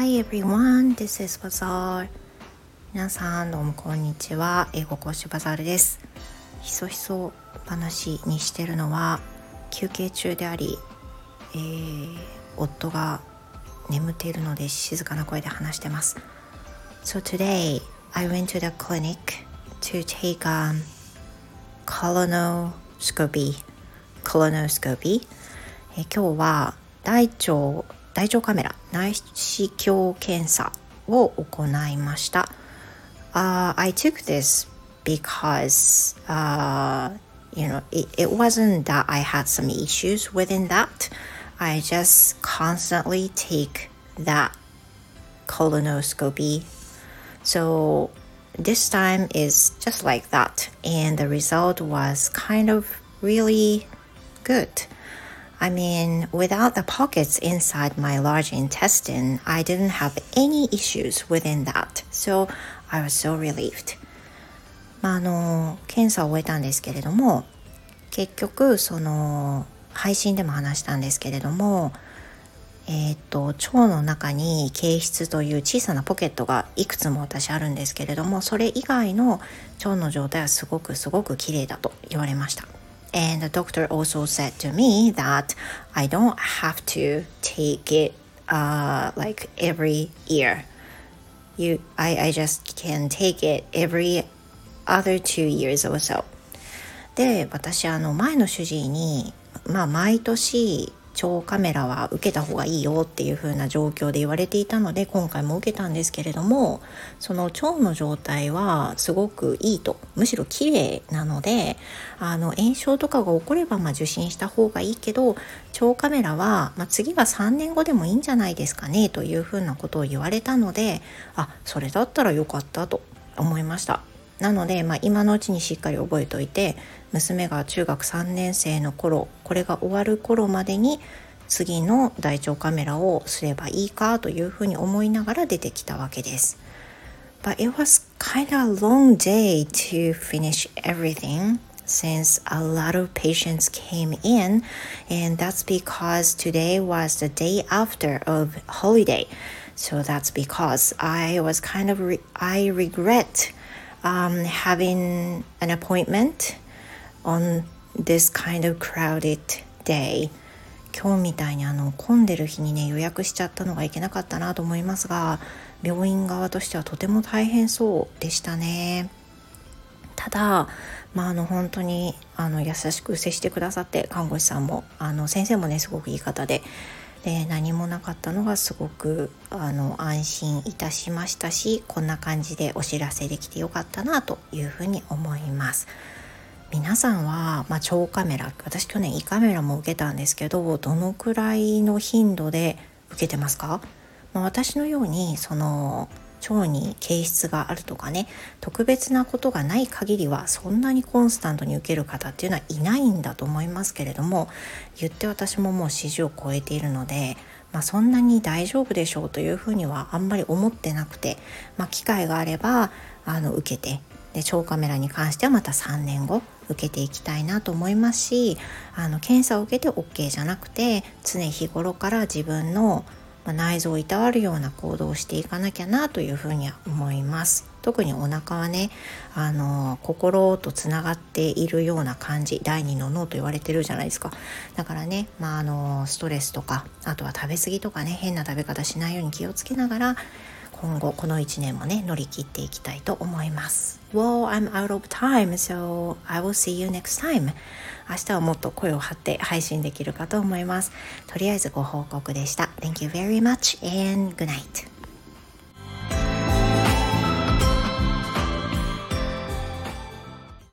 Hi everyone, this is Bazaar. 皆さんどうもこんにちは。英語講師バザールです。ひそひそ話にしてるのは休憩中であり、えー、夫が眠っているので静かな声で話してます。So today I went to the clinic to take a colonoscopy. colonoscopy えー今日は大腸大腸カメラ内視鏡検査を行いました。Uh, I took this because uh, you know it, it wasn't that I had some issues within that. I just constantly take that colonoscopy. So this time is just like that, and the result was kind of really good. I mean, without the pockets inside my large intestine, I didn't have any issues within that. So I was so relieved. まあ、あの、検査を終えたんですけれども、結局、その、配信でも話したんですけれども、えっ、と腸の中に形質という小さなポケットがいくつも私あるんですけれどもそれ以外の腸の状態はすごくすごく綺麗だと言われました And the doctor also said to me that I don't have to take it uh, like every year. You, I, I just can take it every other two years or so. で、私、あの、前の主治医に、まあ、毎年、 腸カメラは受けた方がいいよっていう風な状況で言われていたので今回も受けたんですけれどもその腸の状態はすごくいいとむしろ綺麗なのであの炎症とかが起こればま受診した方がいいけど腸カメラは、ま次は3年後でもいいんじゃないですかねという風なことを言われたのであそれだったらよかったと思いました。なので、まあ、今のうちにしっかり覚えておいて娘が中学3年生の頃これが終わる頃までに次の大腸カメラをすればいいかというふうに思いながら出てきたわけです。But it was kind of a long day to finish everything since a lot of patients came in and that's because today was the day after of holiday. So that's because I was kind of re I regret um, having an appointment on this kind of crowded day. 今日みたいにあの混んでる日にね予約しちゃったのがいけなかったなと思いますが病院側としてはとても大変そうでしたね。ただまああの本当にあの優しく接してくださって看護師さんもあの先生もねすごくいい方でで何もなかったのがすごくあの安心いたしましたしこんな感じでお知らせできてよかったなというふうに思います。皆さんは、まあ、腸カメラ私去年胃カメラも受けたんですけどどのくらいの頻度で受けてますか、まあ、私のようにその腸に形質があるとかね特別なことがない限りはそんなにコンスタントに受ける方っていうのはいないんだと思いますけれども言って私ももう40を超えているので、まあ、そんなに大丈夫でしょうというふうにはあんまり思ってなくて、まあ、機会があればあの受けてで腸カメラに関してはまた3年後受けていきたいなと思いますしあの検査を受けて OK じゃなくて常日頃から自分のまあ、内臓をいたわるような行動をしていかなきゃなというふうには思います。特にお腹はねあの心とつながっているような感じ第二の脳と言われてるじゃないですかだからね、まあ、あのストレスとかあとは食べ過ぎとかね変な食べ方しないように気をつけながら今後この1年もね乗り切っていきたいと思います。Well, I'm out of time, so I will see you next time. 明日はもっと声を張って配信できるかと思います。とりあえずご報告でした。Thank you very much and good night.